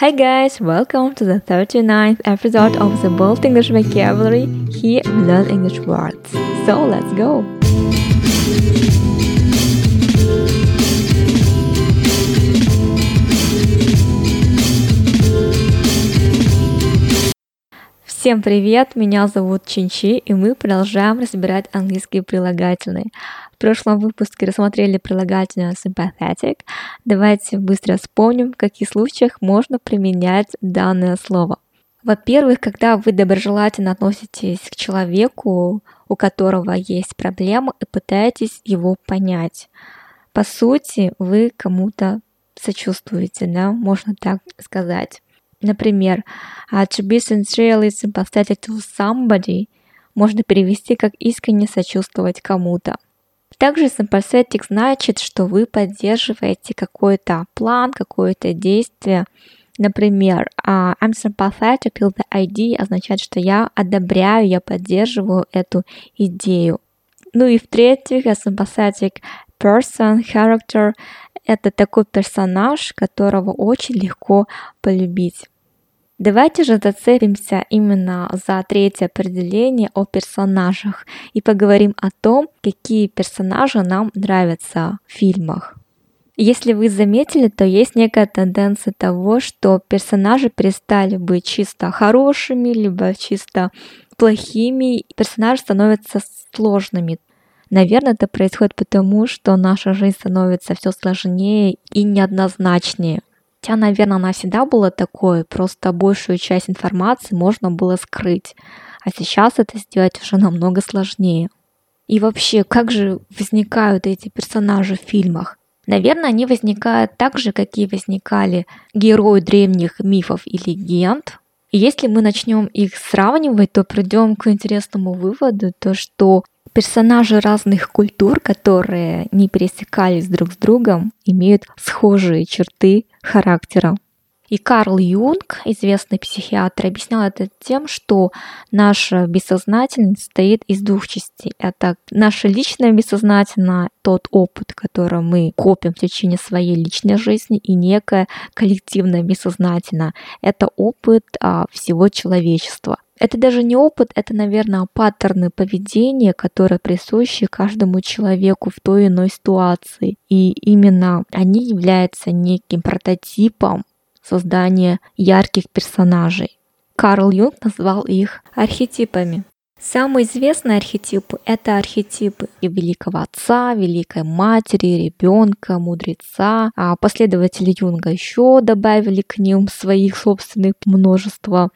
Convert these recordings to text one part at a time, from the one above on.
Hi guys, welcome to the 39th episode of the Bold English Vocabulary. Here we learn English words. So let's go! Всем привет, меня зовут Чинчи, и мы продолжаем разбирать английские прилагательные. В прошлом выпуске рассмотрели прилагательное sympathetic. Давайте быстро вспомним, в каких случаях можно применять данное слово. Во-первых, когда вы доброжелательно относитесь к человеку, у которого есть проблема, и пытаетесь его понять. По сути, вы кому-то сочувствуете, да, можно так сказать. Например, to be sincerely sympathetic to somebody можно перевести как искренне сочувствовать кому-то. Также sympathetic значит, что вы поддерживаете какой-то план, какое-то действие. Например, I'm sympathetic to the idea означает, что я одобряю, я поддерживаю эту идею. Ну и в-третьих, sympathetic person, character — это такой персонаж, которого очень легко полюбить. Давайте же зацепимся именно за третье определение о персонажах и поговорим о том, какие персонажи нам нравятся в фильмах. Если вы заметили, то есть некая тенденция того, что персонажи перестали быть чисто хорошими, либо чисто плохими, персонажи становятся сложными. Наверное, это происходит потому, что наша жизнь становится все сложнее и неоднозначнее. Хотя, наверное, она всегда была такой, просто большую часть информации можно было скрыть. А сейчас это сделать уже намного сложнее. И вообще, как же возникают эти персонажи в фильмах? Наверное, они возникают так же, какие возникали герои древних мифов и легенд. И если мы начнем их сравнивать, то придем к интересному выводу, то что персонажи разных культур, которые не пересекались друг с другом, имеют схожие черты характера. И Карл Юнг, известный психиатр, объяснял это тем, что наша бессознательность состоит из двух частей. Это наше личное бессознательное, тот опыт, который мы копим в течение своей личной жизни, и некое коллективное бессознательное. Это опыт а, всего человечества. Это даже не опыт, это, наверное, паттерны поведения, которые присущи каждому человеку в той или иной ситуации. И именно они являются неким прототипом создания ярких персонажей. Карл Юнг назвал их архетипами. Самые известные архетипы — это архетипы великого отца, великой матери, ребенка, мудреца. А последователи Юнга еще добавили к ним своих собственных множество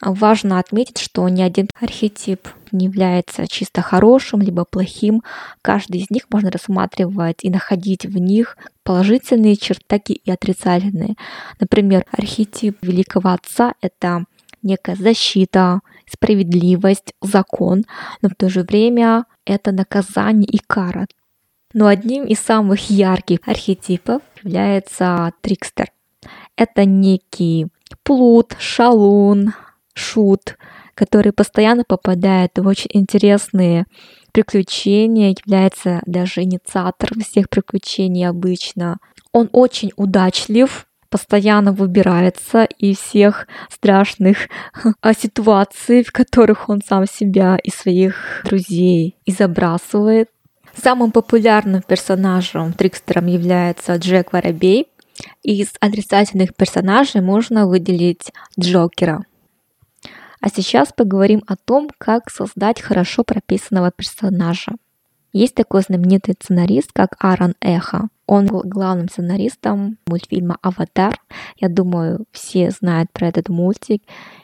Важно отметить, что ни один архетип не является чисто хорошим либо плохим. Каждый из них можно рассматривать и находить в них положительные черты, и отрицательные. Например, архетип великого отца — это некая защита, справедливость, закон, но в то же время это наказание и кара. Но одним из самых ярких архетипов является трикстер. Это некий плут, шалун, шут, который постоянно попадает в очень интересные приключения, является даже инициатором всех приключений обычно. Он очень удачлив, постоянно выбирается из всех страшных ситуаций, в которых он сам себя и своих друзей и забрасывает. Самым популярным персонажем, трикстером является Джек Воробей. Из отрицательных персонажей можно выделить Джокера. А сейчас поговорим о том, как создать хорошо прописанного персонажа. Есть такой знаменитый сценарист, как Аарон Эхо. Он был главным сценаристом мультфильма «Аватар». Я думаю, все знают про этот мультик.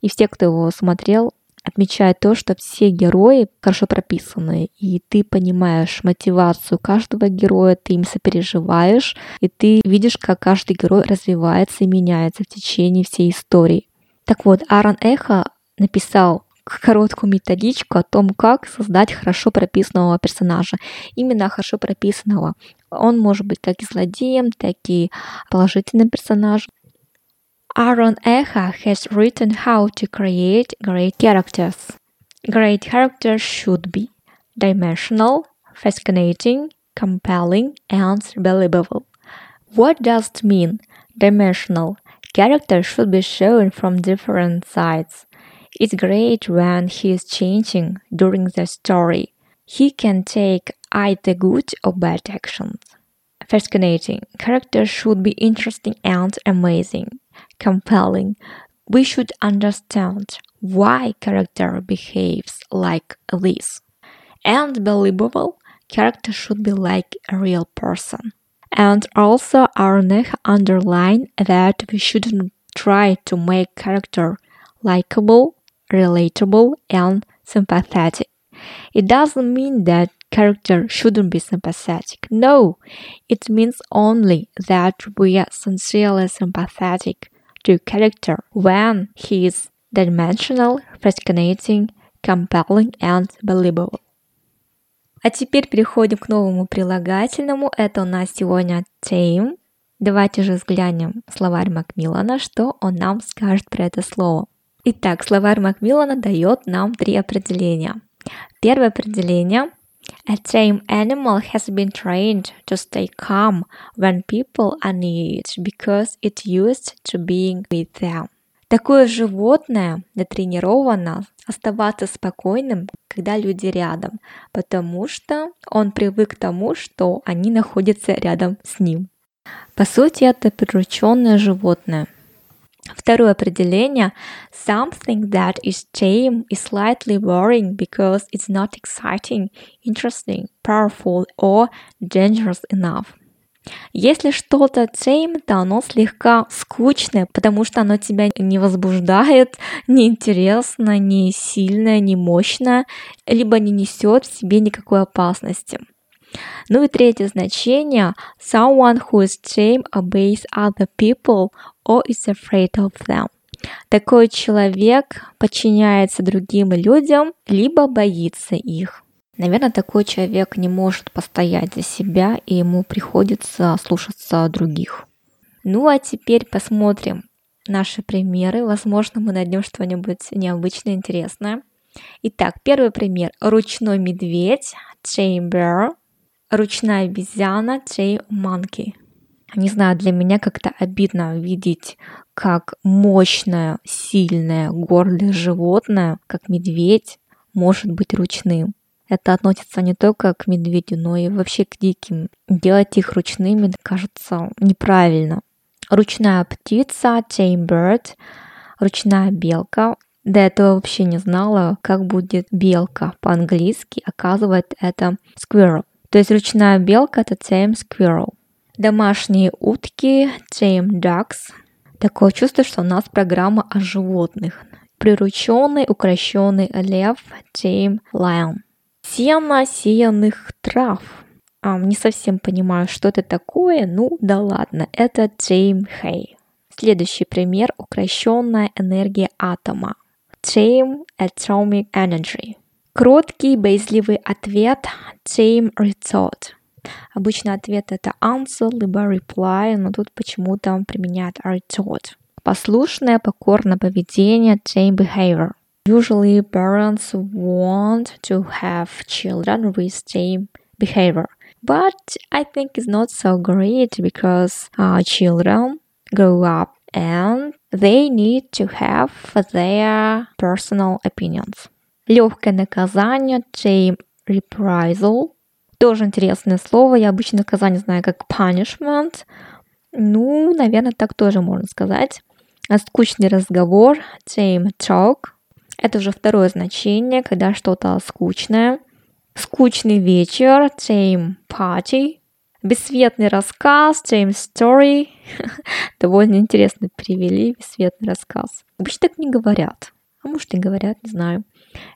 И все, кто его смотрел, отмечают то, что все герои хорошо прописаны, и ты понимаешь мотивацию каждого героя, ты им сопереживаешь, и ты видишь, как каждый герой развивается и меняется в течение всей истории. Так вот, Аарон Эхо написал короткую методичку о том, как создать хорошо прописанного персонажа. Именно хорошо прописанного. Он может быть как и злодеем, так и положительным персонажем. Aaron Echa has written how to create great characters. Great characters should be dimensional, fascinating, compelling, and believable. What does it mean? Dimensional Character should be shown from different sides. It's great when he is changing during the story. He can take either good or bad actions. Fascinating. Characters should be interesting and amazing, compelling. We should understand why character behaves like this. And believable, character should be like a real person. And also Arne underline that we shouldn't try to make character likable, relatable, and sympathetic. It doesn't mean that character shouldn't be sympathetic. No, it means only that we are sincerely sympathetic to character when he is dimensional, fascinating, compelling, and believable. А теперь переходим к новому прилагательному. Это у нас сегодня tame. Давайте же взглянем словарь Макмиллана, что он нам скажет про это слово. Итак, словарь Макмиллана дает нам три определения. Первое определение A tame animal has been trained to stay calm when people are near it because it's used to being with them. Такое животное натренировано оставаться спокойным, когда люди рядом, потому что он привык к тому, что они находятся рядом с ним. По сути, это прирученное животное – Второе определение something that is tame is slightly boring because it's not exciting, interesting, powerful or dangerous enough. Если что-то tame, то оно слегка скучное, потому что оно тебя не возбуждает, не интересно, не сильное, не мощное, либо не несет в себе никакой опасности. Ну и третье значение someone who is tame obeys other people or is afraid of them. Такой человек подчиняется другим людям, либо боится их. Наверное, такой человек не может постоять за себя, и ему приходится слушаться других. Ну а теперь посмотрим наши примеры. Возможно, мы найдем что-нибудь необычное, интересное. Итак, первый пример. Ручной медведь, chamber, ручная обезьяна, J Monkey. Не знаю, для меня как-то обидно видеть, как мощное, сильное, гордое животное, как медведь, может быть ручным. Это относится не только к медведю, но и вообще к диким. Делать их ручными кажется неправильно. Ручная птица, bird, ручная белка. До этого вообще не знала, как будет белка по-английски. Оказывается, это squirrel. То есть ручная белка это tame squirrel. Домашние утки tame ducks. Такое чувство, что у нас программа о животных. Прирученный, укращенный лев tame lion. Сено сеянных трав. А, не совсем понимаю, что это такое. Ну да ладно, это tame hay. Следующий пример – укращенная энергия атома. Tame atomic energy. Кроткий, боязливый ответ same retort. Обычно ответ это answer, либо reply, но тут почему-то применяют retort. Послушное, покорное поведение same behavior. Usually parents want to have children with same behavior. But I think it's not so great because uh, children grow up and they need to have their personal opinions. Легкое наказание, tame reprisal. Тоже интересное слово. Я обычно наказание знаю как punishment. Ну, наверное, так тоже можно сказать. А скучный разговор, tame talk. Это уже второе значение, когда что-то скучное. Скучный вечер, tame party. Бесцветный рассказ, tame story. Довольно интересно перевели бесцветный рассказ. Обычно так не говорят. А может и говорят, не знаю.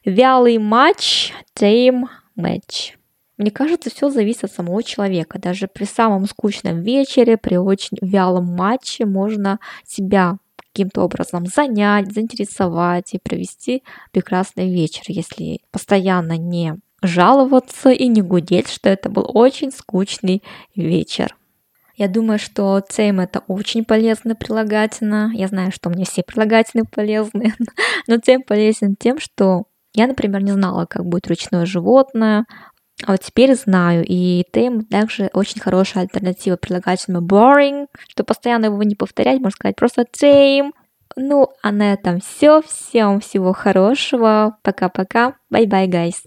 Вялый матч, tame match. Мне кажется, все зависит от самого человека. Даже при самом скучном вечере, при очень вялом матче можно себя каким-то образом занять, заинтересовать и провести прекрасный вечер, если постоянно не жаловаться и не гудеть, что это был очень скучный вечер. Я думаю, что тем это очень полезно прилагательно. Я знаю, что мне все прилагательные полезны, но тем полезен тем, что я, например, не знала, как будет ручное животное, А вот теперь знаю, и tame также очень хорошая альтернатива прилагательному boring, что постоянно его не повторять, можно сказать просто tame. Ну, а на этом все. Всем всего хорошего. Пока-пока. Bye-bye, guys.